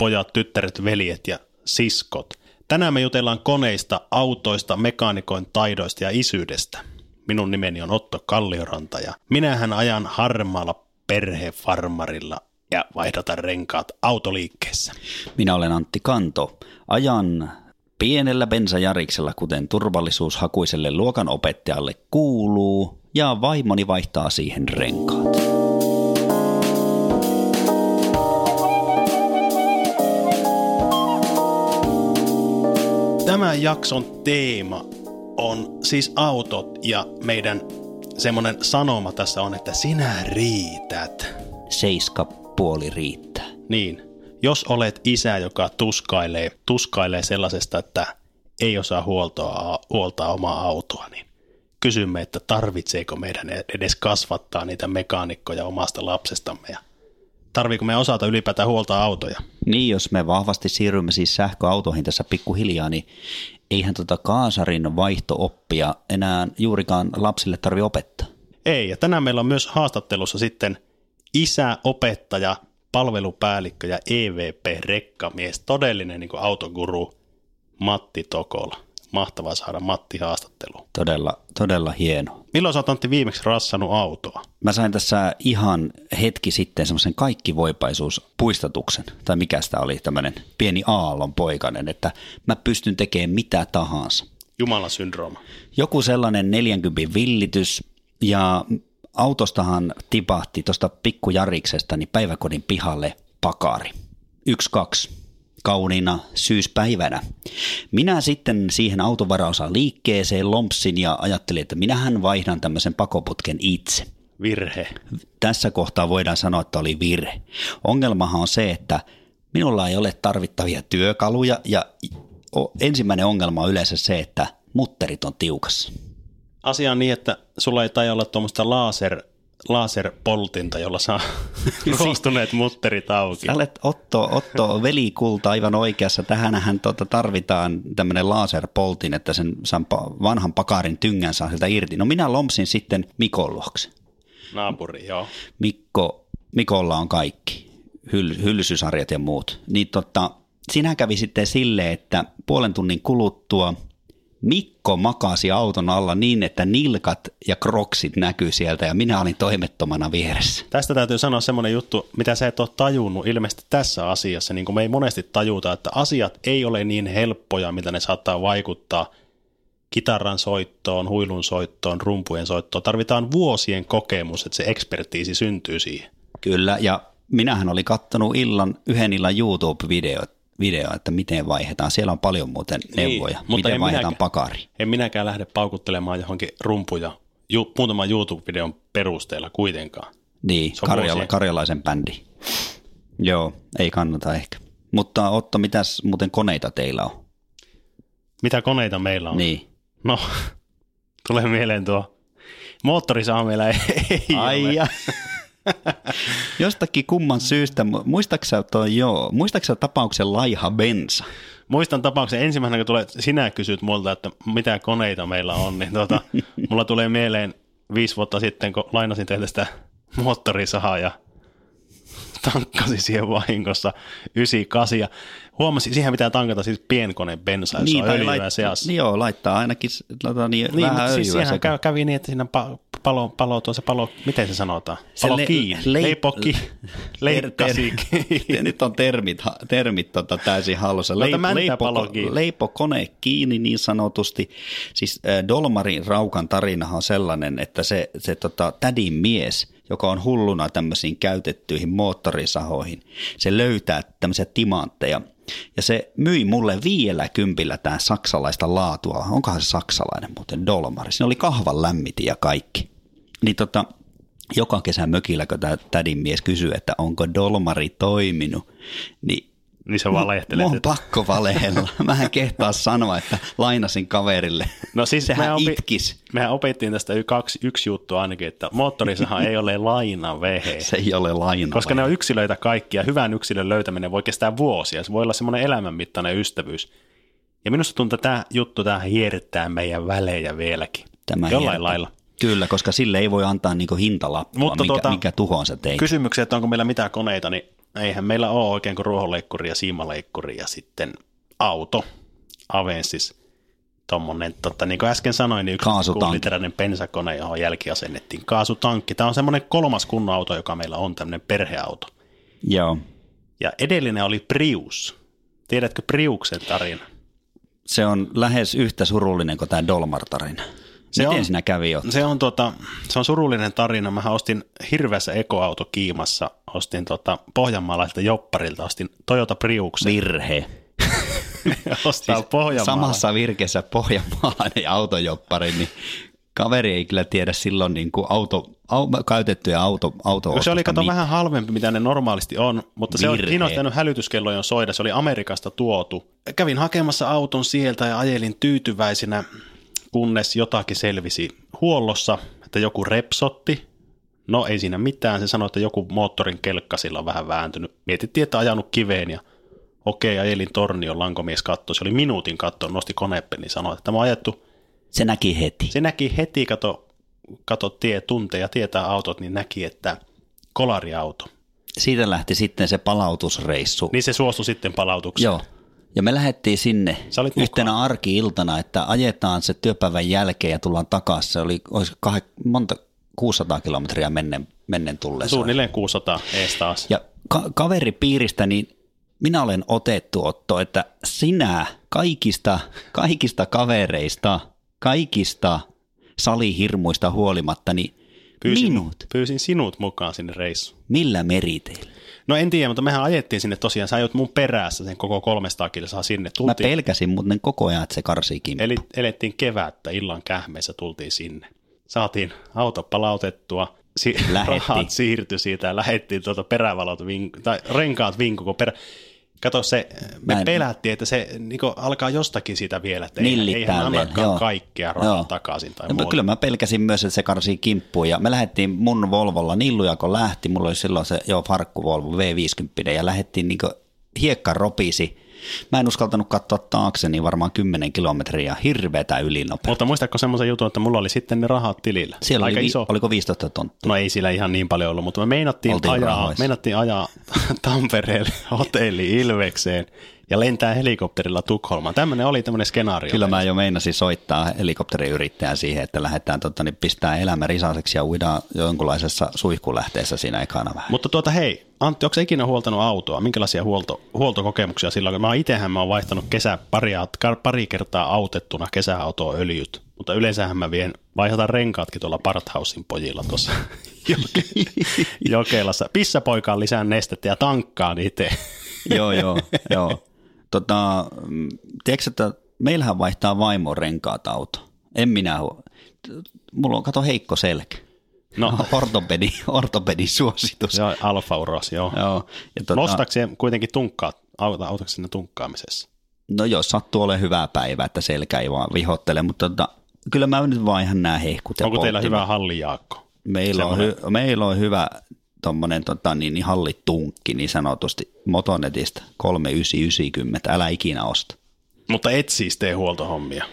pojat, tyttäret, veljet ja siskot. Tänään me jutellaan koneista, autoista, mekaanikoin taidoista ja isyydestä. Minun nimeni on Otto Kallioranta ja minähän ajan harmaalla perhefarmarilla ja vaihdata renkaat autoliikkeessä. Minä olen Antti Kanto. Ajan pienellä bensajariksella, kuten turvallisuushakuiselle luokanopettajalle kuuluu, ja vaimoni vaihtaa siihen renkaat. Tämän jakson teema on siis autot ja meidän semmoinen sanoma tässä on, että sinä riität. Seiska puoli riittää. Niin, jos olet isä, joka tuskailee, tuskailee sellaisesta, että ei osaa huoltoa, huoltaa omaa autoa, niin kysymme, että tarvitseeko meidän edes kasvattaa niitä mekaanikkoja omasta lapsestamme ja tarviiko me osata ylipäätään huoltaa autoja? Niin, jos me vahvasti siirrymme siis sähköautoihin tässä pikkuhiljaa, niin eihän tota kaasarin vaihtooppia enää juurikaan lapsille tarvi opettaa. Ei, ja tänään meillä on myös haastattelussa sitten isä, opettaja, palvelupäällikkö ja EVP-rekkamies, todellinen niin autoguru Matti Tokola. Mahtavaa saada Matti haastattelu. Todella, todella hieno. Milloin sä oot Antti viimeksi rassannut autoa? Mä sain tässä ihan hetki sitten semmoisen kaikkivoipaisuuspuistatuksen, tai mikä sitä oli, tämmöinen pieni aallon poikainen, että mä pystyn tekemään mitä tahansa. Jumalan syndrooma. Joku sellainen 40 villitys, ja autostahan tipahti tuosta pikkujariksesta niin päiväkodin pihalle pakari. Yksi, kaksi kauniina syyspäivänä. Minä sitten siihen autovaraosa liikkeeseen lompsin ja ajattelin, että minähän vaihdan tämmöisen pakoputken itse. Virhe. Tässä kohtaa voidaan sanoa, että oli virhe. Ongelmahan on se, että minulla ei ole tarvittavia työkaluja ja ensimmäinen ongelma on yleensä se, että mutterit on tiukassa. Asia on niin, että sulla ei tai olla tuommoista laser laserpoltinta, jolla saa roostuneet mutterit auki. Sä olet Otto, Otto velikulta aivan oikeassa. Tähänhän tuota tarvitaan tämmöinen laserpoltin, että sen vanhan pakarin tyngän saa sieltä irti. No minä lompsin sitten Mikon luokse. Naapuri, joo. Mikko, Mikolla on kaikki, Hyl, hylsysarjat ja muut. Niin tota, sinä kävi sitten sille, että puolen tunnin kuluttua – Mikko makasi auton alla niin, että nilkat ja kroksit näkyy sieltä ja minä olin toimettomana vieressä. Tästä täytyy sanoa semmoinen juttu, mitä sä et ole tajunnut ilmeisesti tässä asiassa, niin kuin me ei monesti tajuta, että asiat ei ole niin helppoja, mitä ne saattaa vaikuttaa kitaran soittoon, huilun soittoon, rumpujen soittoon. Tarvitaan vuosien kokemus, että se ekspertiisi syntyy siihen. Kyllä, ja minähän olin kattonut illan, yhden illan YouTube-videot video, että miten vaihdetaan. Siellä on paljon muuten niin, neuvoja, niin, mutta miten vaihdetaan minäkään, pakari. En minäkään lähde paukuttelemaan johonkin rumpuja ju, muutaman YouTube-videon perusteella kuitenkaan. Niin, karjala, karjalaisen bändi. Joo, ei kannata ehkä. Mutta Otto, mitäs muuten koneita teillä on? Mitä koneita meillä on? Niin. No, tulee mieleen tuo moottorisaha meillä ei, ei Ai ole. Jostakin kumman syystä, muistaaksä, toi, joo, muistaaksä tapauksen laiha bensa? Muistan tapauksen ensimmäisenä, kun tulee, sinä kysyt multa, että mitä koneita meillä on, niin tuota, mulla tulee mieleen viisi vuotta sitten, kun lainasin teiltä sitä moottorisahaa ja tankkasi siihen vahingossa 98. Ja huomasin, siihen pitää tankata siis pienkone bensa, jos niin, on öljyä lait- seassa. Niin joo, laittaa ainakin tota, niin, niin, vähän mutta siis siihen kävi, kävi niin, että siinä palo, palo tuossa palo, miten se sanotaan? Palo se le, kiinni, le, leipoki, leikkasi kiinni. Nyt on termit, termit tota, täysin hallussa. Leip, leipo, kiinni. Leipokone kiinni niin sanotusti. Siis äh, Dolmarin Raukan tarinahan on sellainen, että se, se tota, tädin mies – joka on hulluna tämmöisiin käytettyihin moottorisahoihin. Se löytää tämmöisiä timantteja ja se myi mulle vielä kympillä tämä saksalaista laatua. Onkohan se saksalainen muuten Dolmari? Siinä oli kahvan lämmiti ja kaikki. Niin tota, joka kesä mökillä, kun tämä tädin mies kysyy, että onko Dolmari toiminut, niin Niin se valehtelet. Mun on pakko valehella. Mä en kehtaa sanoa, että lainasin kaverille. No siis Sehän mehän opi- itkis. Mehän opittiin tästä y- kaksi, yksi juttu ainakin, että moottorisahan ei ole lainavehe. Se ei ole laina. Koska ne on yksilöitä kaikki ja hyvän yksilön löytäminen voi kestää vuosia. Se voi olla semmoinen elämänmittainen ystävyys. Ja minusta tuntuu, että tämä juttu tämä hiertää meidän välejä vieläkin. Tämä Jollain hiertää. lailla. Kyllä, koska sille ei voi antaa niinku hintalappua, Mutta mikä, tuota, mikä tuhon sä teit. Kysymyksiä, että onko meillä mitään koneita, niin eihän meillä ole oikein kuin ruohonleikkuri ja siimaleikkuri ja sitten auto, Avensis, tuommoinen, tota, niin kuin äsken sanoin, niin literäinen pensakone, johon jälki asennettiin kaasutankki. Tämä on semmoinen kolmas kunnon auto, joka meillä on, tämmöinen perheauto. Joo. Ja edellinen oli Prius. Tiedätkö Priuksen tarina? Se on lähes yhtä surullinen kuin tämä Dolmar-tarina. Se Miten on- sinä kävi jo? Se on, tota, se on surullinen tarina. Mä ostin hirveässä ekoautokiimassa, ostin tota, Pohjanmaalaiselta jopparilta, ostin Toyota Priuksen. Virhe. Ostaa siis Pohjanmaalla. Samassa virkessä pohjanmaalainen autojoppari, niin kaveri ei kyllä tiedä silloin niin kuin auto, au, käytettyjä auto, auto se oli kato vähän halvempi, mitä ne normaalisti on, mutta se Virhe. on kiinnostanut hälytyskellojen soida. Se oli Amerikasta tuotu. Kävin hakemassa auton sieltä ja ajelin tyytyväisenä, kunnes jotakin selvisi huollossa, että joku repsotti. No ei siinä mitään. Se sanoi, että joku moottorin kelkka sillä on vähän vääntynyt. Mietittiin, että ajanut kiveen ja okei, ajelin tornion, lankomies katsoi. Se oli minuutin katto, nosti konepeli, sanoi, että tämä on ajettu Se näki heti. se näki heti, kato, kato tie, tunteja, tietää autot, niin näki, että kolariauto. Siitä lähti sitten se palautusreissu. Niin se suostui sitten palautukseen. Joo. Ja me lähdettiin sinne yhtenä arki-iltana, että ajetaan se työpäivän jälkeen ja tullaan takaisin. Se oli olisiko kah- monta 600 kilometriä mennen, mennen tulleessa. Suunnilleen 600 ees taas. Ja ka- kaveripiiristä, niin minä olen otettu Otto, että sinä kaikista, kaikista kavereista, kaikista salihirmuista huolimatta, niin Pyysin, minut, pyysin sinut mukaan sinne reissuun. millä meriteillä? No en tiedä, mutta mehän ajettiin sinne tosiaan. Sä ajoit mun perässä sen koko 300 kilsaa sinne. Mä Tultiin, pelkäsin muuten koko ajan, että se karsii kimppuun. eli, elettiin kevättä, illan kähmeissä tultiin sinne. Saatiin auto palautettua, si- Lähettiin. rahat siirtyi siitä ja lähettiin tuota perävalot, vink- tai renkaat vinkuko perä... Kato se, me Mä en- pelättiin, että se niin alkaa jostakin siitä vielä, että Nillittää eihän vielä, joo. kaikkea rahaa Joo. takaisin tai Ja muuta. Kyllä mä pelkäsin myös, että se karsii kimppuun ja me lähdettiin mun Volvolla, Nilluja kun lähti, mulla oli silloin se jo farkku Volvo V50 ja lähdettiin niin hiekka ropisi. Mä en uskaltanut katsoa taakse, niin varmaan 10 kilometriä hirveätä ylinopeutta. Mutta muistatko semmoisen jutun, että mulla oli sitten ne rahat tilillä? Siellä Aika oli, iso. oliko 15 tonttia? No ei sillä ihan niin paljon ollut, mutta me meinattiin Oltiin ajaa, rahoissa. meinattiin ajaa Tampereelle hotelli Ilvekseen ja lentää helikopterilla Tukholmaan. Tämmöinen oli tämmöinen skenaario. Kyllä mä jo meinasin soittaa helikopteriyrittäjän siihen, että lähdetään tota, niin pistää elämä risaiseksi ja uidaan jonkunlaisessa suihkulähteessä siinä ekana vähän. Mutta tuota hei, Antti, onko ikinä huoltanut autoa? Minkälaisia huolto, huoltokokemuksia silloin? kun Mä itsehän mä oon vaihtanut kesä pari, pari kertaa autettuna kesäautoa öljyt, mutta yleensähän mä vien, vaihdan renkaatkin tuolla Parthausin pojilla tuossa Joke- Jokelassa. Pissapoikaan lisää nestettä ja tankkaan itse. joo, joo, joo. Tota, tiedätkö, että meillähän vaihtaa vaimo renkaat auto. En minä. Mulla on, kato, heikko selkä. No, Ortopedi, ortopedi suositus. se on Alfa Uros, joo. Joo. Ja tota, Nostaako se kuitenkin tunkkaa, auta, autaako sinne tunkkaamisessa? No jos sattuu olemaan hyvää päivää, että selkä ei vaan vihottele, mutta tota, kyllä mä nyt vaihan nämä hehkut Onko teillä hyvä hallijaakko? Meillä on, hy, meillä on hyvä tuommoinen tota, niin, niin hallitunkki niin sanotusti Motonetista 3990, älä ikinä osta. Mutta et siis tee huoltohommia.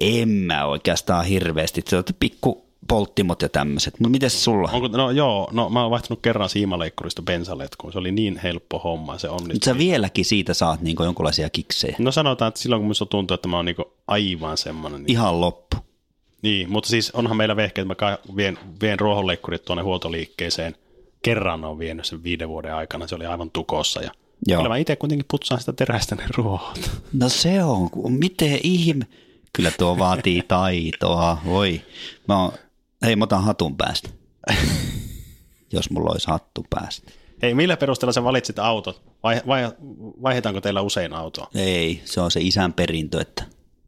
En mä oikeastaan hirveästi, se on pikku polttimot ja tämmöiset, mutta miten sulla? Onko, no joo, no mä oon vaihtanut kerran siimaleikkurista bensaletkuun. Se oli niin helppo homma, se Nyt onnistui. sä vieläkin siitä saat niin jonkunlaisia kiksejä. No sanotaan, että silloin kun minusta tuntuu, että mä oon niinku aivan semmoinen. Niin, Ihan loppu. niin, mutta siis onhan meillä vehkeet, että mä vien, vien ruohonleikkurit tuonne huoltoliikkeeseen. Kerran on vienyt sen viiden vuoden aikana, se oli aivan tukossa. Ja Joo. Kyllä mä itse kuitenkin putsaan sitä terästä ne ruohot. No se on, miten ihme. Kyllä tuo vaatii taitoa, voi. Mä oon, hei mä otan hatun päästä. Jos mulla olisi hattu päästä. Hei, millä perusteella sä valitsit autot? Vai, vai, vaihdetaanko teillä usein autoa? Ei, se on se isän perintö, että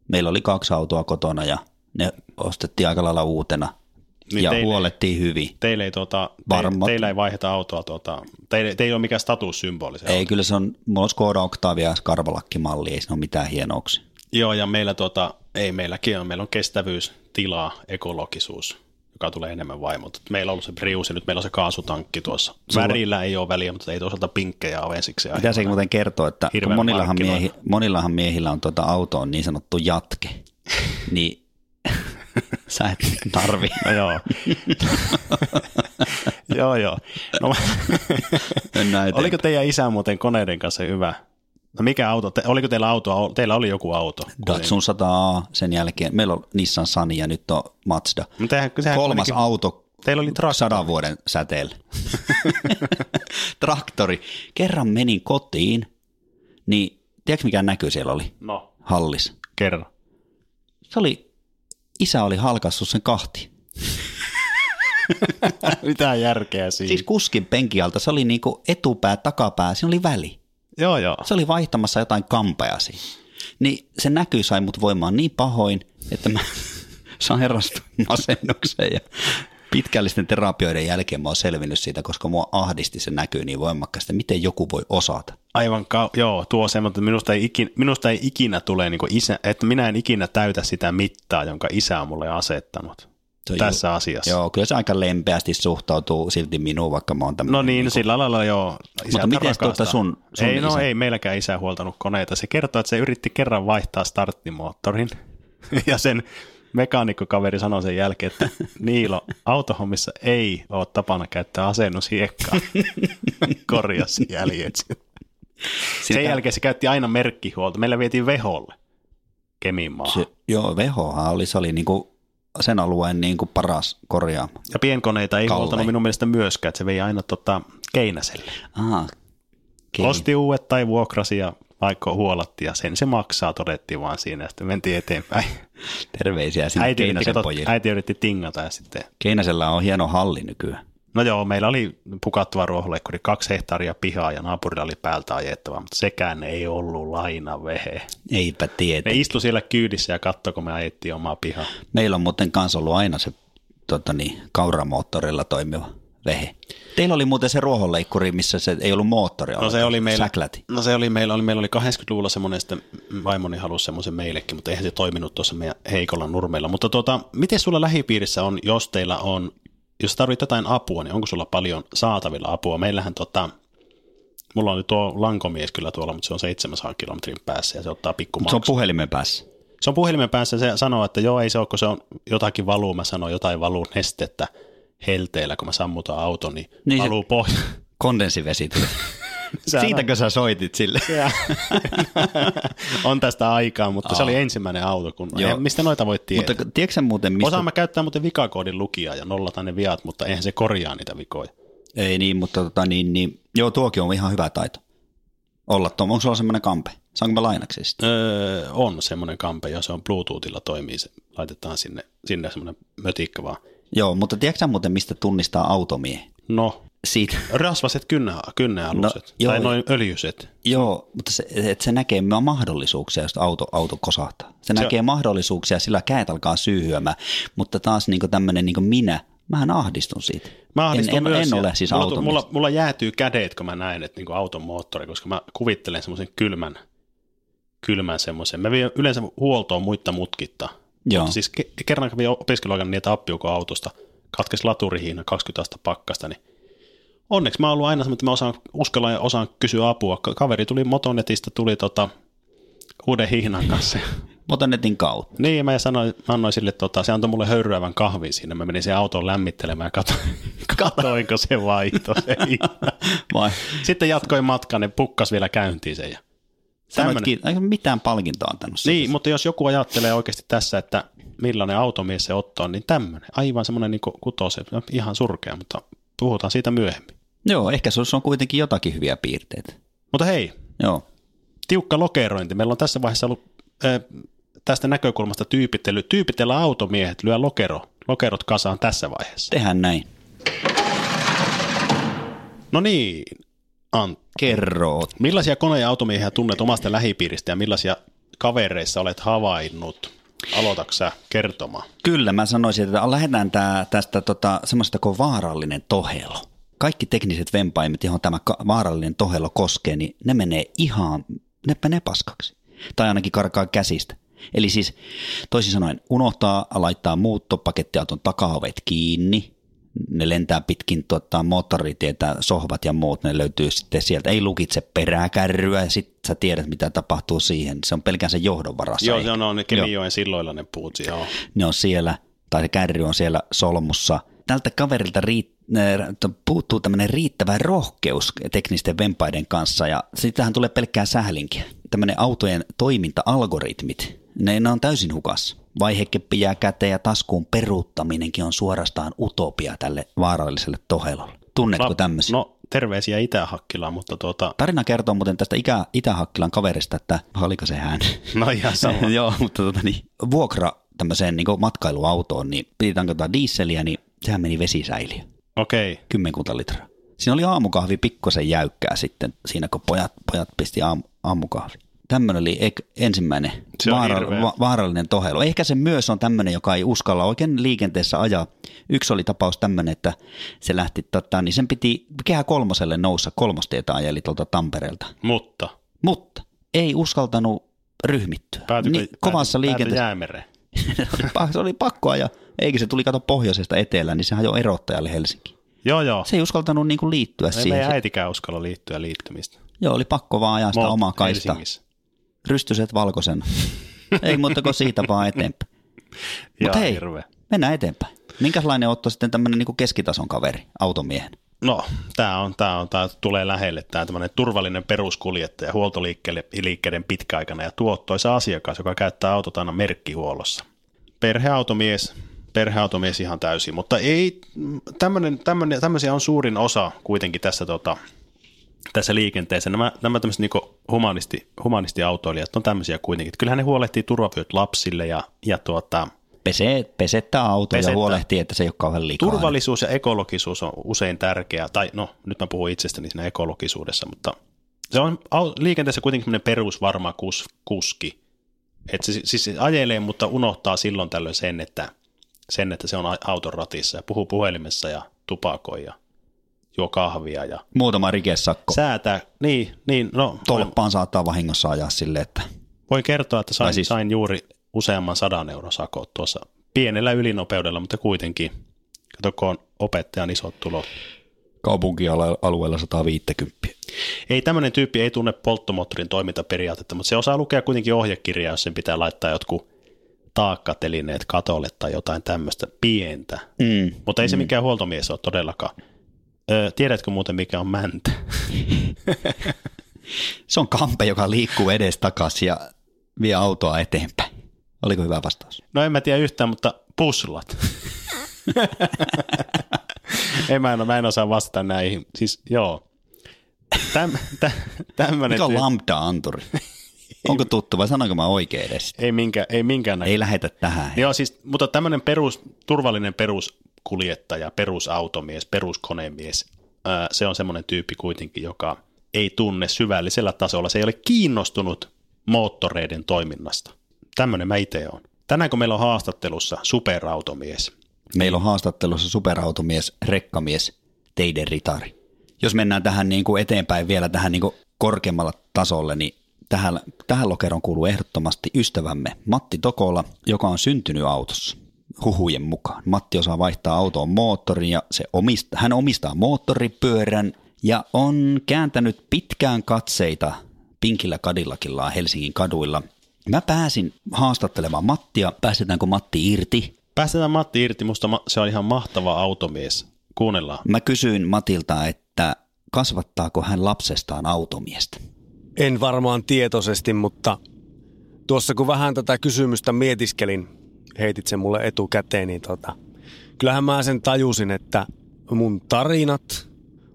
meillä oli kaksi autoa kotona ja ne ostettiin aika lailla uutena. Niin ja teille- huolettiin hyvin. Teille ei, tuota, te, teillä ei vaihdeta autoa, tuota, teille, teillä ei ole mikään statussymboli. Se Ei, auto. kyllä se on, mulla on Skoda Octavia Skarvalakki-malli, ei siinä ole mitään hienouksia. Joo, ja meillä tuota, ei meilläkin on, meillä on kestävyys, tilaa, ekologisuus, joka tulee enemmän vaimolta. Meillä on ollut se Prius ja nyt meillä on se kaasutankki tuossa. Värillä ei ole väliä, mutta ei toisaalta pinkkejä ole ensiksi. Mitä se muuten kertoo, että monillahan, miehi, monillahan miehillä on tuota auto on niin sanottu jatke, niin sä et tarvi. No joo. joo, joo. No, oliko teidän isä muuten koneiden kanssa hyvä? No mikä auto? Te, oliko teillä auto? Teillä oli joku auto. Datsun 100 sen jälkeen. Meillä on Nissan Sunny ja nyt on Mazda. Mutta eihän- sehän Kolmas kuitenkin- auto Teillä oli traktori. sadan vuoden säteellä. Traktori. Kerran menin kotiin, niin tiedätkö mikä näky siellä oli No, hallis? kerran. Se oli, isä oli halkassut sen kahti. Mitä järkeä siinä? Siis kuskin penkin alta, se oli niinku etupää, takapää, siinä oli väli. Joo, joo. Se oli vaihtamassa jotain kampea siinä. Niin se näky sai mut voimaan niin pahoin, että mä sairastuin masennukseen ja pitkällisten terapioiden jälkeen mä oon selvinnyt siitä, koska mua ahdisti se näkyy niin voimakkaasti, miten joku voi osata. Aivan, ka- joo, tuo semmoinen, että minusta ei ikinä, minusta ei ikinä tule niin isä, että minä en ikinä täytä sitä mittaa, jonka isä on mulle asettanut Se tässä asiassa. Joo, kyllä se aika lempeästi suhtautuu silti minuun, vaikka mä oon tämmöinen. No niin, sillä lailla joo. Isä Mutta miten tuota sun- sun ei, no isä? ei meilläkään isä huoltanut koneita. Se kertoo, että se yritti kerran vaihtaa starttimoottorin ja sen mekaanikkokaveri sanoi sen jälkeen, että Niilo, autohommissa ei ole tapana käyttää asennushiekkaa. Korjasi jäljet. Sitä- Sen jälkeen se käytti aina merkkihuolta. Meillä vietiin veholle Keminmaahan. Se, joo, Vehohan oli, se oli niinku sen alueen niinku paras korjaama. Ja pienkoneita ei Kalle. huoltanut minun mielestä myöskään, että se vei aina tota, Keinäselle. Aha, Okay. Osti uudet tai vuokrasi ja vaikka huolatti ja sen se maksaa, todettiin vaan siinä ja sitten mentiin eteenpäin. Terveisiä sinne Äiti yritti, Keinäsen kato, pojille. äiti yritti tingata ja sitten, Keinäsellä on hieno halli nykyään. No joo, meillä oli pukattava ruohonleikkuri, kaksi hehtaaria pihaa ja naapurilla oli päältä ajettava, mutta sekään ei ollut lainavehe. Eipä Ne tiedä. istu siellä kyydissä ja katsoi, kun me ajettiin omaa pihaa. Meillä on muuten kanssa ollut aina se tota niin, kauramoottorilla toimiva vehe. Teillä oli muuten se ruohonleikkuri, missä se ei ollut moottori. No se oli meillä, Säkläti. no se oli meillä, oli, meillä oli 80-luvulla semmoinen, sitten vaimoni halusi semmoisen meillekin, mutta eihän se toiminut tuossa meidän heikolla nurmeilla. Mutta tuota, miten sulla lähipiirissä on, jos teillä on, jos tarvitset jotain apua, niin onko sulla paljon saatavilla apua? Meillähän tota, mulla on nyt tuo lankomies kyllä tuolla, mutta se on 700 kilometrin päässä ja se ottaa pikku Se on puhelimen päässä. se on puhelimen päässä ja se sanoo, että joo ei se ole, kun se on jotakin valuu, mä sanon jotain valuu nestettä helteellä, kun mä sammutan auton, niin, Niin valuu pohja. Kondensivesi tuli. Sehän on- Siitäkö sä soitit sille? On tästä aikaa, mutta se oli ensimmäinen auto, kun Joo. Mistä noita voi tietää. Mutta tiedätkö sä muuten, mistä... Osaan mä käyttää muuten vikakoodin lukijaa ja nollata ne viat, mutta eihän se korjaa niitä vikoja. Ei niin, mutta tota, niin, niin, joo, tuokin on ihan hyvä taito. Olla tuo. Onko sulla semmoinen kampe? Saanko mä lainaksi sitä? Öö, on semmoinen kampe, ja se on Bluetoothilla toimii, se laitetaan sinne, sinne semmoinen mötikkä vaan. Joo, mutta tiedätkö sä muuten, mistä tunnistaa automiehen? No, Siitä. rasvaset kynne, kynnealukset, No, joo. tai noin öljyset. Joo, mutta se, et se näkee mahdollisuuksia, jos auto, auto kosahtaa. Se, se näkee mahdollisuuksia, sillä käet alkaa syyhyämään, mutta taas niin tämmöinen niin minä, mähän ahdistun siitä. Mä ahdistun en, en, myös, en ja ole siis mulla, automies. mulla, mulla jäätyy kädet, kun mä näen, että niin auton moottori, koska mä kuvittelen semmoisen kylmän, kylmän semmoisen. Mä vien yleensä huoltoon muitta mutkitta. Joo. Mutta siis ke- kerran kävin opiskeluaikana niitä appiukon autosta, katkes laturihiina 20 astetta pakkasta, niin onneksi mä oon ollut aina että mä osaan, uskallan ja osaan kysyä apua. Ka- Kaveri tuli Motonetista, tuli tota, uuden hihnan kanssa. Motonetin kautta. Niin, mä sanoin, mä annoin sille, tota, se antoi mulle höyryävän kahvin siinä. Mä menin siihen autoon lämmittelemään ja katoin, katoinko se vaihto. Se. Vai? Sitten jatkoin matkan, ne pukkas vielä käyntiin sen. Ja tämmönen. ei mitään palkintoa antanut. siitä. Niin, mutta jos joku ajattelee oikeasti tässä, että millainen automies se Otto on, niin tämmöinen. Aivan semmoinen niin kutose, ihan surkea, mutta puhutaan siitä myöhemmin. Joo, ehkä sinussa on kuitenkin jotakin hyviä piirteitä. Mutta hei, Joo. tiukka lokerointi. Meillä on tässä vaiheessa ollut äh, tästä näkökulmasta tyypittely. Tyypitellä automiehet, lyö lokero, lokerot kasaan tässä vaiheessa. Tehdään näin. No niin, Antti. Kerro. Millaisia kone- ja automiehiä tunnet omasta lähipiiristä ja millaisia kavereissa olet havainnut? Aloitatko sä kertomaan? Kyllä, mä sanoisin, että lähdetään tää, tästä tota, semmoista kuin vaarallinen tohelo. Kaikki tekniset vempaimet, johon tämä vaarallinen tohelo koskee, niin ne menee ihan, ne menee paskaksi. Tai ainakin karkaa käsistä. Eli siis toisin sanoen unohtaa laittaa muuttopakettiauton takaovet kiinni, ne lentää pitkin tuota, moottoritietä, sohvat ja muut, ne löytyy sitten sieltä. Ei lukitse peräkärryä ja sitten sä tiedät, mitä tapahtuu siihen. Se on pelkään se johdon varassa. Joo, se on, on ne Kemijoen silloilla ne puut, joo. Ne on siellä, tai se kärry on siellä solmussa. Tältä kaverilta riittää puuttuu tämmöinen riittävä rohkeus teknisten vempaiden kanssa ja sitähän tulee pelkkää sählinkiä. Tämmöinen autojen toiminta-algoritmit, ne, ne on täysin hukassa. Vaihekeppi jää käteen ja taskuun peruuttaminenkin on suorastaan utopia tälle vaaralliselle tohelolle. Tunnetko La- tämmöisiä? No terveisiä Itä-Hakkilaan, mutta tuota... Tarina kertoo muuten tästä Itä- Itä-Hakkilan kaverista, että oliko se hän? No ihan sama. Joo, mutta tuota, niin, vuokra tämmöiseen niin matkailuautoon, niin piti tankata diisseliä, niin sehän meni vesisäiliö. Okei. Okay. Kymmenkunta litraa. Siinä oli aamukahvi pikkusen jäykkää sitten siinä, kun pojat, pojat pisti aam, aamukahvi. Tämmöinen oli ek, ensimmäinen vaara, va, vaarallinen tohelu. Ehkä se myös on tämmöinen, joka ei uskalla oikein liikenteessä ajaa. Yksi oli tapaus tämmöinen, että se lähti, tota, niin sen piti kehä kolmoselle noussa kolmosteita ajeli tuolta Tampereelta. Mutta? Mutta ei uskaltanut ryhmittyä. Päätykö, niin, kovassa liikenteessä. se oli pakko ajaa. Eikä se tuli kato pohjoisesta etelään, niin se hajoi erottajalle Helsinki. Joo, joo. Se ei uskaltanut niin kuin liittyä ei siihen. Meidän äitikään uskalla liittyä liittymistä. Joo, oli pakko vaan ajaa sitä omaa kaista. Rystyset valkoisen. ei muuta kuin siitä vaan eteenpäin. Mutta hei, hirveä. mennään eteenpäin. Minkälainen Otto sitten tämmöinen niin keskitason kaveri, automiehen? No, tämä on, tämä on, tämä tulee lähelle, tämä tämmöinen turvallinen peruskuljettaja, huoltoliikkeiden pitkäaikana ja tuottoisa asiakas, joka käyttää autot aina merkkihuollossa. Perheautomies, perheautomies ihan täysin, mutta ei, tämmönen, tämmönen, tämmöisiä on suurin osa kuitenkin tässä, tota, tässä liikenteessä. Nämä, nämä tämmöiset niin humanisti, humanistiautoilijat on tämmöisiä kuitenkin. Kyllähän ne huolehtii turvavyöt lapsille ja, ja tuota, Pese, pesettää autoa ja huolehtii, että se ei ole kauhean liikaa. Turvallisuus ja ekologisuus on usein tärkeää, tai no nyt mä puhun itsestäni siinä ekologisuudessa, mutta se on liikenteessä kuitenkin perusvarma kus, kuski. Että se, siis se ajelee, mutta unohtaa silloin tällöin sen, että – sen, että se on auton ratissa ja puhuu puhelimessa ja tupakoi ja juo kahvia. Ja Muutama rikesakko. Säätää, niin, niin no. Tolppaan saattaa vahingossa ajaa sille, että... Voin kertoa, että sain, siis... sain juuri useamman sadan euron sakot tuossa pienellä ylinopeudella, mutta kuitenkin. Kato, kun on opettajan isot tulot. Kaupunkialueella 150. Ei tämmöinen tyyppi ei tunne polttomoottorin toimintaperiaatetta, mutta se osaa lukea kuitenkin ohjekirjaa, jos sen pitää laittaa jotkut taakkatelineet katolle tai jotain tämmöistä pientä. Mm. Mutta ei se mm. mikään huoltomies ole todellakaan. Tiedätkö muuten, mikä on mäntä? se on kampe, joka liikkuu edes takaisin ja vie autoa eteenpäin. Oliko hyvä vastaus? No en mä tiedä yhtään, mutta puslat. ei, mä, en, mä en osaa vastata näihin. Siis joo. Täm, tä, tämmönen Mikä on lambda-anturi? Onko tuttu vai sanoinko mä oikein edes? Ei, minkä, ei minkään Ei lähetä tähän. Joo, siis, mutta tämmöinen perus, turvallinen peruskuljettaja, perusautomies, peruskonemies, se on semmoinen tyyppi kuitenkin, joka ei tunne syvällisellä tasolla. Se ei ole kiinnostunut moottoreiden toiminnasta. Tämmöinen mä itse olen. Tänään kun meillä on haastattelussa superautomies. Meillä on haastattelussa superautomies, rekkamies, teiden ritari. Jos mennään tähän niin kuin eteenpäin vielä tähän niin kuin korkeammalla tasolle, niin Tähän, tähän lokeron kuuluu ehdottomasti ystävämme Matti Tokola, joka on syntynyt autossa huhujen mukaan. Matti osaa vaihtaa autoon moottorin ja se omista, hän omistaa moottoripyörän ja on kääntänyt pitkään katseita pinkillä kadillakillaan Helsingin kaduilla. Mä pääsin haastattelemaan Mattia. Päästetäänkö Matti irti? Päästetään Matti irti. Musta se on ihan mahtava automies. Kuunnellaan. Mä kysyin Matilta, että kasvattaako hän lapsestaan automiestä. En varmaan tietoisesti, mutta tuossa kun vähän tätä kysymystä mietiskelin, heitit sen mulle etukäteen, niin tota, kyllähän mä sen tajusin, että mun tarinat,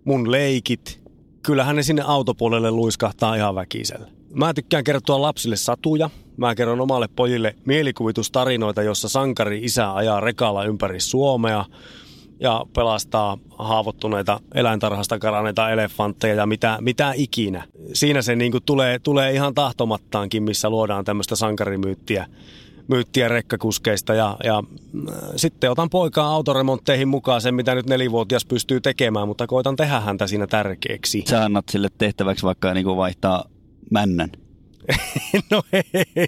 mun leikit, kyllähän ne sinne autopuolelle luiskahtaa ihan väkisellä. Mä tykkään kertoa lapsille satuja. Mä kerron omalle pojille mielikuvitustarinoita, jossa sankari isä ajaa rekalla ympäri Suomea – ja pelastaa haavoittuneita eläintarhasta karanneita elefantteja ja mitä, mitä ikinä. Siinä se niin tulee, tulee ihan tahtomattaankin, missä luodaan tämmöistä sankarimyyttiä myyttiä rekkakuskeista ja, ja äh, sitten otan poikaa autoremontteihin mukaan sen, mitä nyt nelivuotias pystyy tekemään, mutta koitan tehdä häntä siinä tärkeäksi. Sä annat sille tehtäväksi vaikka niin kuin vaihtaa männän. no hei,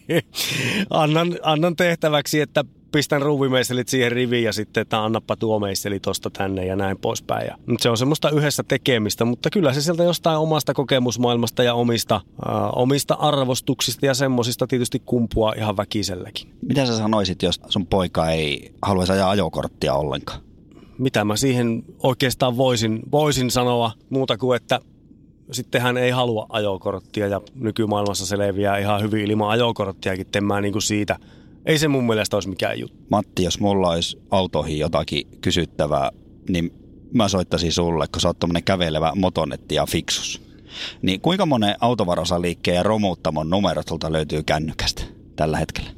annan, annan tehtäväksi, että pistän ruuvimeistelit siihen riviin ja sitten, että annappa tuo meisteli tosta tänne ja näin poispäin. Ja, se on semmoista yhdessä tekemistä, mutta kyllä se sieltä jostain omasta kokemusmaailmasta ja omista, äh, omista arvostuksista ja semmoisista tietysti kumpua ihan väkiselläkin. Mitä sä sanoisit, jos sun poika ei haluaisi ajaa ajokorttia ollenkaan? Mitä mä siihen oikeastaan voisin, voisin sanoa muuta kuin, että sitten hän ei halua ajokorttia ja nykymaailmassa se leviää ihan hyvin ilman ajokorttiakin. En mä niin kuin siitä – ei se mun mielestä olisi mikään juttu. Matti, jos mulla olisi autoihin jotakin kysyttävää, niin mä soittaisin sulle, kun sä oot tommonen kävelevä motonetti ja fiksus. Niin kuinka monen autovarosaliikkeen ja romuuttamon numerot sulta löytyy kännykästä tällä hetkellä?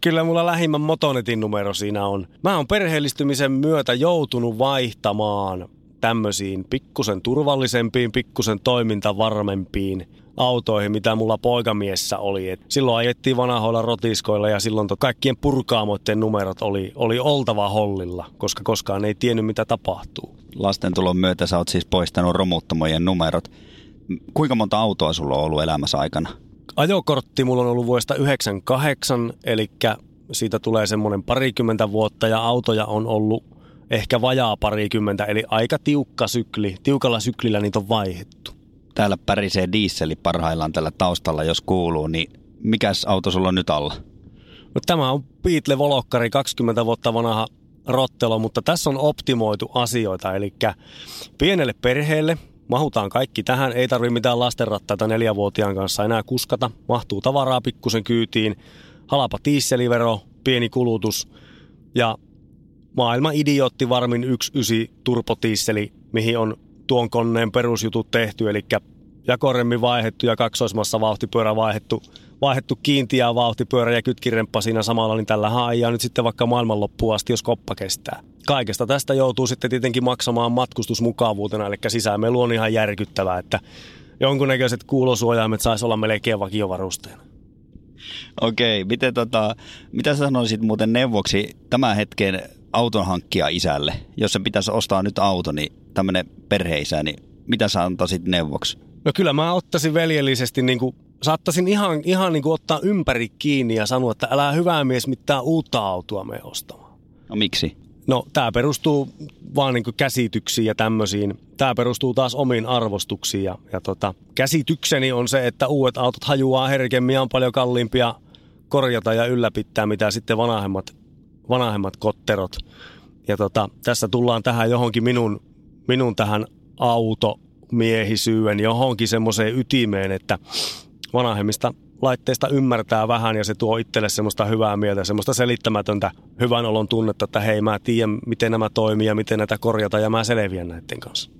Kyllä mulla lähimmän Motonetin numero siinä on. Mä oon perheellistymisen myötä joutunut vaihtamaan tämmöisiin pikkusen turvallisempiin, pikkusen toimintavarmempiin autoihin, mitä mulla poikamiessä oli. Et silloin ajettiin vanhoilla rotiskoilla ja silloin to kaikkien purkaamoiden numerot oli, oli oltava hollilla, koska koskaan ei tiennyt mitä tapahtuu. Lasten tulon myötä sä oot siis poistanut romuttamojen numerot. Kuinka monta autoa sulla on ollut elämässä aikana? Ajokortti mulla on ollut vuodesta 98, eli siitä tulee semmoinen parikymmentä vuotta ja autoja on ollut ehkä vajaa parikymmentä, eli aika tiukka sykli. Tiukalla syklillä niitä on vaihdettu täällä pärisee diisseli parhaillaan tällä taustalla, jos kuuluu, niin mikäs auto sulla on nyt alla? No, tämä on Beatle Volokkari, 20 vuotta vanha rottelo, mutta tässä on optimoitu asioita, eli pienelle perheelle mahutaan kaikki tähän, ei tarvi mitään lastenrattaita neljävuotiaan kanssa enää kuskata, mahtuu tavaraa pikkusen kyytiin, halapa tiisselivero, pieni kulutus ja maailman idiootti varmin 1.9 turpotiisseli, mihin on tuon koneen perusjutut tehty, eli jakoremmi vaihettu ja kaksoismassa vauhtipyörä vaihettu, vaihettu kiintiä vauhtipyörä ja kytkiremppa siinä samalla, niin tällä ajaa nyt sitten vaikka maailmanloppuun asti, jos koppa kestää. Kaikesta tästä joutuu sitten tietenkin maksamaan matkustusmukavuutena, eli sisäänmelu on ihan järkyttävää, että jonkunnäköiset kuulosuojaimet saisi olla melkein vakiovarusteena. Okei, miten tota, mitä sä sanoisit muuten neuvoksi tämän hetken auton hankkia isälle? Jos se pitäisi ostaa nyt auto, niin tämmöinen perheisä, niin mitä sä antaisit neuvoksi? No kyllä mä ottaisin veljellisesti, niin kuin, saattaisin ihan, ihan niin kuin ottaa ympäri kiinni ja sanoa, että älä hyvää mies mitään uutta autoa me ostamaan. No miksi? No tämä perustuu vaan niin käsityksiin ja tämmöisiin. Tämä perustuu taas omiin arvostuksiin ja, ja tota, käsitykseni on se, että uudet autot hajuaa herkemmin ja on paljon kalliimpia korjata ja ylläpittää, mitä sitten vanhemmat, vanhemmat kotterot. Ja tota, tässä tullaan tähän johonkin minun minun tähän automiehisyyden johonkin semmoiseen ytimeen, että vanhemmista laitteista ymmärtää vähän ja se tuo itselle semmoista hyvää mieltä, semmoista selittämätöntä hyvän olon tunnetta, että hei mä tiedän miten nämä toimii ja miten näitä korjata ja mä selviän näiden kanssa.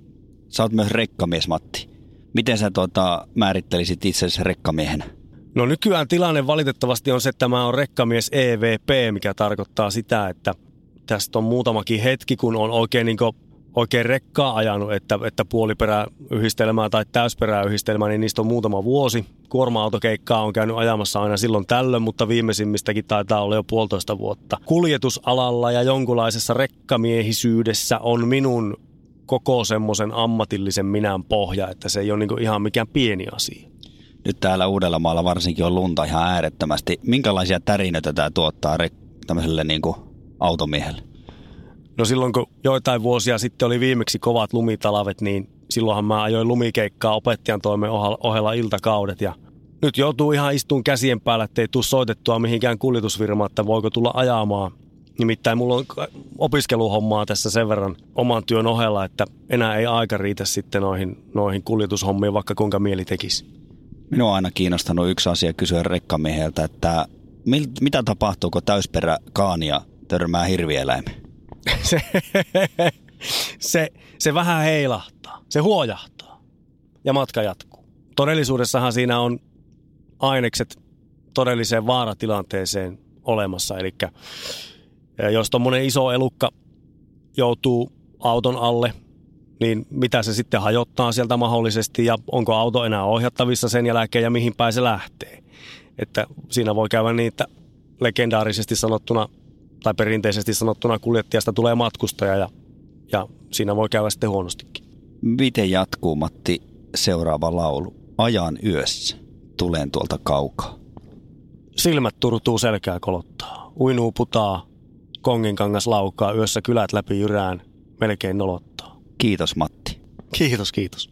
Sä oot myös rekkamies Matti. Miten sä tuota, määrittelisit itsesi rekkamiehenä? No nykyään tilanne valitettavasti on se, että mä oon rekkamies EVP, mikä tarkoittaa sitä, että tästä on muutamakin hetki, kun on oikein niin oikein rekkaa ajanut, että, että puoliperäyhdistelmää tai täysperäyhdistelmää, niin niistä on muutama vuosi. Kuorma-autokeikkaa on käynyt ajamassa aina silloin tällöin, mutta viimeisimmistäkin taitaa olla jo puolitoista vuotta. Kuljetusalalla ja jonkunlaisessa rekkamiehisyydessä on minun koko semmoisen ammatillisen minän pohja, että se ei ole niin ihan mikään pieni asia. Nyt täällä Uudellamaalla varsinkin on lunta ihan äärettömästi. Minkälaisia tärinöitä tämä tuottaa tämmöiselle niin automiehelle? No silloin kun joitain vuosia sitten oli viimeksi kovat lumitalavet, niin silloinhan mä ajoin lumikeikkaa opettajan toimen ohella iltakaudet ja nyt joutuu ihan istuun käsien päällä, ettei tule soitettua mihinkään kuljetusfirmaan, että voiko tulla ajamaan. Nimittäin mulla on opiskeluhommaa tässä sen verran oman työn ohella, että enää ei aika riitä sitten noihin, noihin kuljetushommiin, vaikka kuinka mieli tekisi. Minua on aina kiinnostanut yksi asia kysyä rekkamieheltä, että mitä tapahtuu, kun täysperä kaania törmää hirvieläimeen? se, se, se vähän heilahtaa, se huojahtaa ja matka jatkuu. Todellisuudessahan siinä on ainekset todelliseen vaaratilanteeseen olemassa. Eli jos tuommoinen iso elukka joutuu auton alle, niin mitä se sitten hajottaa sieltä mahdollisesti ja onko auto enää ohjattavissa sen jälkeen ja mihin päin se lähtee. Että siinä voi käydä niin, että legendaarisesti sanottuna tai perinteisesti sanottuna kuljettajasta tulee matkustaja ja, ja siinä voi käydä sitten huonostikin. Miten jatkuu Matti seuraava laulu? Ajan yössä. Tulen tuolta kaukaa. Silmät turtuu selkää kolottaa. Uinuu putaa, kongin kangas laukaa, yössä kylät läpi jyrään, melkein nolottaa. Kiitos Matti. Kiitos, kiitos.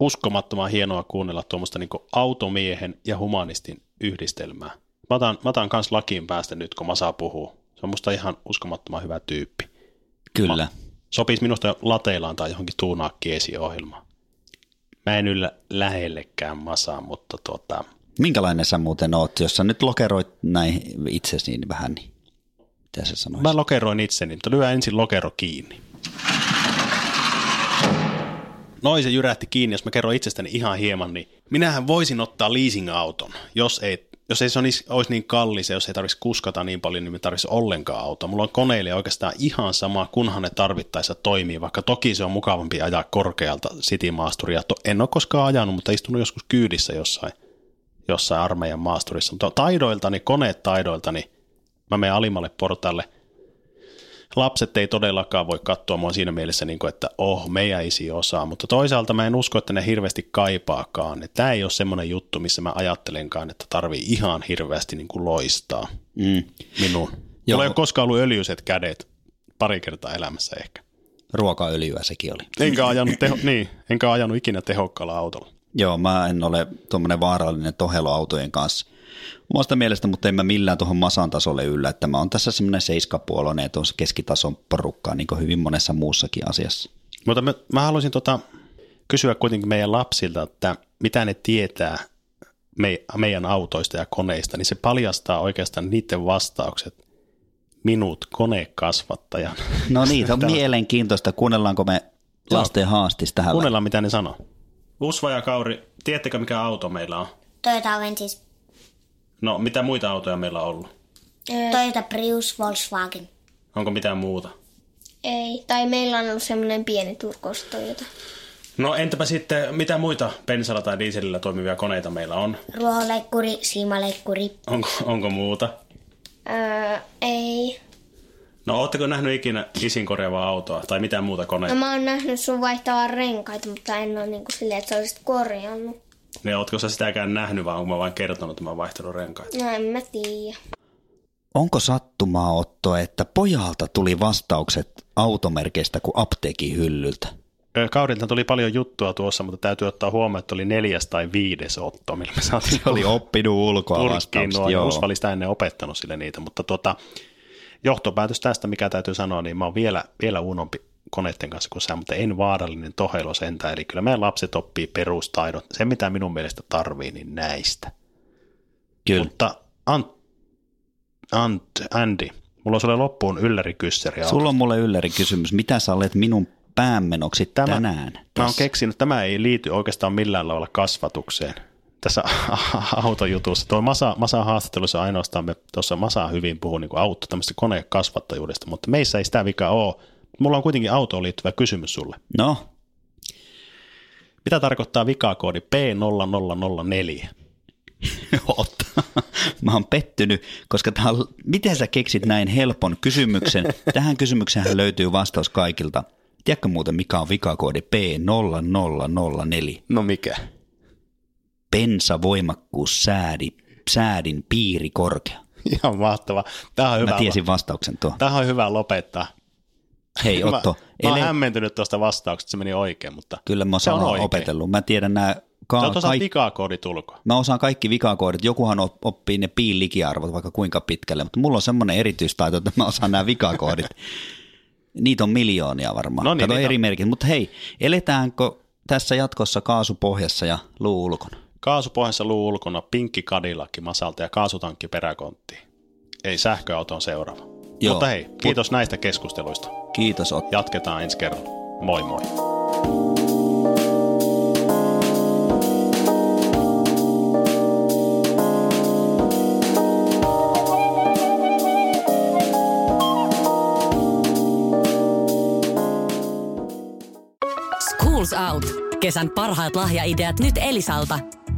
Uskomattoman hienoa kuunnella tuommoista niin automiehen ja humanistin yhdistelmää. Mä otan, mä otan kans lakiin päästä nyt, kun Masa puhuu. Se on musta ihan uskomattoman hyvä tyyppi. Kyllä. Ma, sopisi minusta lateilaan tai johonkin tuunaakki esiohjelmaan. Mä en yllä lähellekään Masaa, mutta tuota... Minkälainen sä muuten oot, jos sä nyt lokeroit näin itsesi niin vähän, niin mitä sä sanoisit? Mä lokeroin itseni, mutta lyö ensin lokero kiinni. Noin se jyrähti kiinni, jos mä kerron itsestäni ihan hieman, niin minähän voisin ottaa leasing-auton, jos ei, jos ei se olisi, olisi niin kallis ja jos ei tarvitsisi kuskata niin paljon, niin me tarvitsisi ollenkaan autoa. Mulla on koneille oikeastaan ihan sama, kunhan ne tarvittaessa toimii, vaikka toki se on mukavampi ajaa korkealta City-maasturia. En ole koskaan ajanut, mutta istunut joskus kyydissä jossain, jossain armeijan maasturissa. Mutta taidoiltani, koneet taidoiltani, mä menen alimmalle portaalle – lapset ei todellakaan voi katsoa mua siinä mielessä, niin kuin, että oh, meidän isi osaa, mutta toisaalta mä en usko, että ne hirveästi kaipaakaan. Tämä ei ole semmoinen juttu, missä mä ajattelenkaan, että tarvii ihan hirveästi niin kuin loistaa mm. minun. Joo. Mulla ei ole koskaan ollut öljyiset kädet, pari kertaa elämässä ehkä. Ruokaöljyä sekin oli. Enkä ajanut, teho, niin, enkä ajanut ikinä tehokkaalla autolla. Joo, mä en ole tuommoinen vaarallinen toheloautojen kanssa – omasta mielestä, mutta en mä millään tuohon masan tasolle yllä, että mä oon tässä semmoinen seiskapuoloinen ja tuossa keskitason porukkaa niin kuin hyvin monessa muussakin asiassa. Mutta mä, mä haluaisin tota, kysyä kuitenkin meidän lapsilta, että mitä ne tietää me, meidän autoista ja koneista, niin se paljastaa oikeastaan niiden vastaukset minut konekasvattajan. No niin, on mielenkiintoista. Kuunnellaanko me lasten haastis tähän? Kuunnellaan, mitä ne sanoo. Usva ja Kauri, tiedättekö mikä auto meillä on? Toyota Avensis No, mitä muita autoja meillä on ollut? Toyota Prius, Volkswagen. Onko mitään muuta? Ei, tai meillä on ollut semmoinen pieni turkous Toyota. No entäpä sitten, mitä muita bensalla tai dieselillä toimivia koneita meillä on? Ruohonleikkuri, siimaleikkuri. Onko, onko muuta? Öö, ei. No ootteko nähnyt ikinä isin korjaavaa autoa tai mitään muuta koneita? No mä oon nähnyt sun vaihtavan renkaita, mutta en ole niin kuin silleen, että sä olisit korjannut. Ne, ootko sä sitäkään nähnyt, vai onko mä vain kertonut, että mä oon vaihtanut renkaita? No en mä tiedä. Onko sattumaa Otto, että pojalta tuli vastaukset automerkeistä kuin apteekin hyllyltä? Kaurilta tuli paljon juttua tuossa, mutta täytyy ottaa huomioon, että oli neljäs tai viides Otto, millä me saatiin. Se oli oppinut ulkoa vastaukset, joo. Usva oli sitä ennen opettanut sille niitä, mutta tuota, johtopäätös tästä, mikä täytyy sanoa, niin mä oon vielä, vielä unompi koneiden kanssa kuin sä, mutta en vaarallinen tohelo sentään. Eli kyllä meidän lapset oppii perustaidot. Se, mitä minun mielestä tarvii, niin näistä. Kyllä. Mutta Ant, Ant, Andy, mulla on sulle loppuun yllärikyssäri. Sulla on mulle yllärikysymys. Mitä sä olet minun päämenoksi tämä, tänään? Mä oon keksinyt, että tämä ei liity oikeastaan millään lailla kasvatukseen tässä autojutussa. Tuo Masa, Masa haastattelussa ainoastaan me tuossa Masa hyvin puhuu niin auto, tämmöistä konekasvattajuudesta, mutta meissä ei sitä vika ole, Mulla on kuitenkin autoon liittyvä kysymys sulle. No? Mitä tarkoittaa vikakoodi P0004? Otta. Mä oon pettynyt, koska tää on, miten sä keksit näin helpon kysymyksen? Tähän kysymykseen löytyy vastaus kaikilta. Tiedätkö muuten, mikä on vikakoodi P0004? No mikä? Pensavoimakkuus säädi, säädin piiri korkea. Ihan mahtava. Tämä on hyvä. Mä tiesin vastauksen tuo. Tämä on hyvä lopettaa. Hei Otto. Mä, mä oon hämmentynyt tuosta vastauksesta, se meni oikein, mutta Kyllä mä se on oikein. opetellut. Mä tiedän nämä Ka- Sä osaat vikakoodit ulkoa. Mä osaan kaikki vikakoodit. Jokuhan oppii ne piilikiarvot vaikka kuinka pitkälle, mutta mulla on semmoinen erityistaito, että mä osaan nämä vikakoodit. Niitä on miljoonia varmaan. No niin, Kato eri merkit. Mutta hei, eletäänkö tässä jatkossa kaasupohjassa ja luu ulkona? Kaasupohjassa luu ulkona, pinkki kadillakki masalta ja kaasutankki peräkonttiin. Ei sähköauto on seuraava. Joo. Mutta hei, kiitos Mut... näistä keskusteluista. Kiitos Otto. Jatketaan ensi kerralla. Moi moi. Schools Out. Kesän parhaat lahjaideat nyt Elisalta.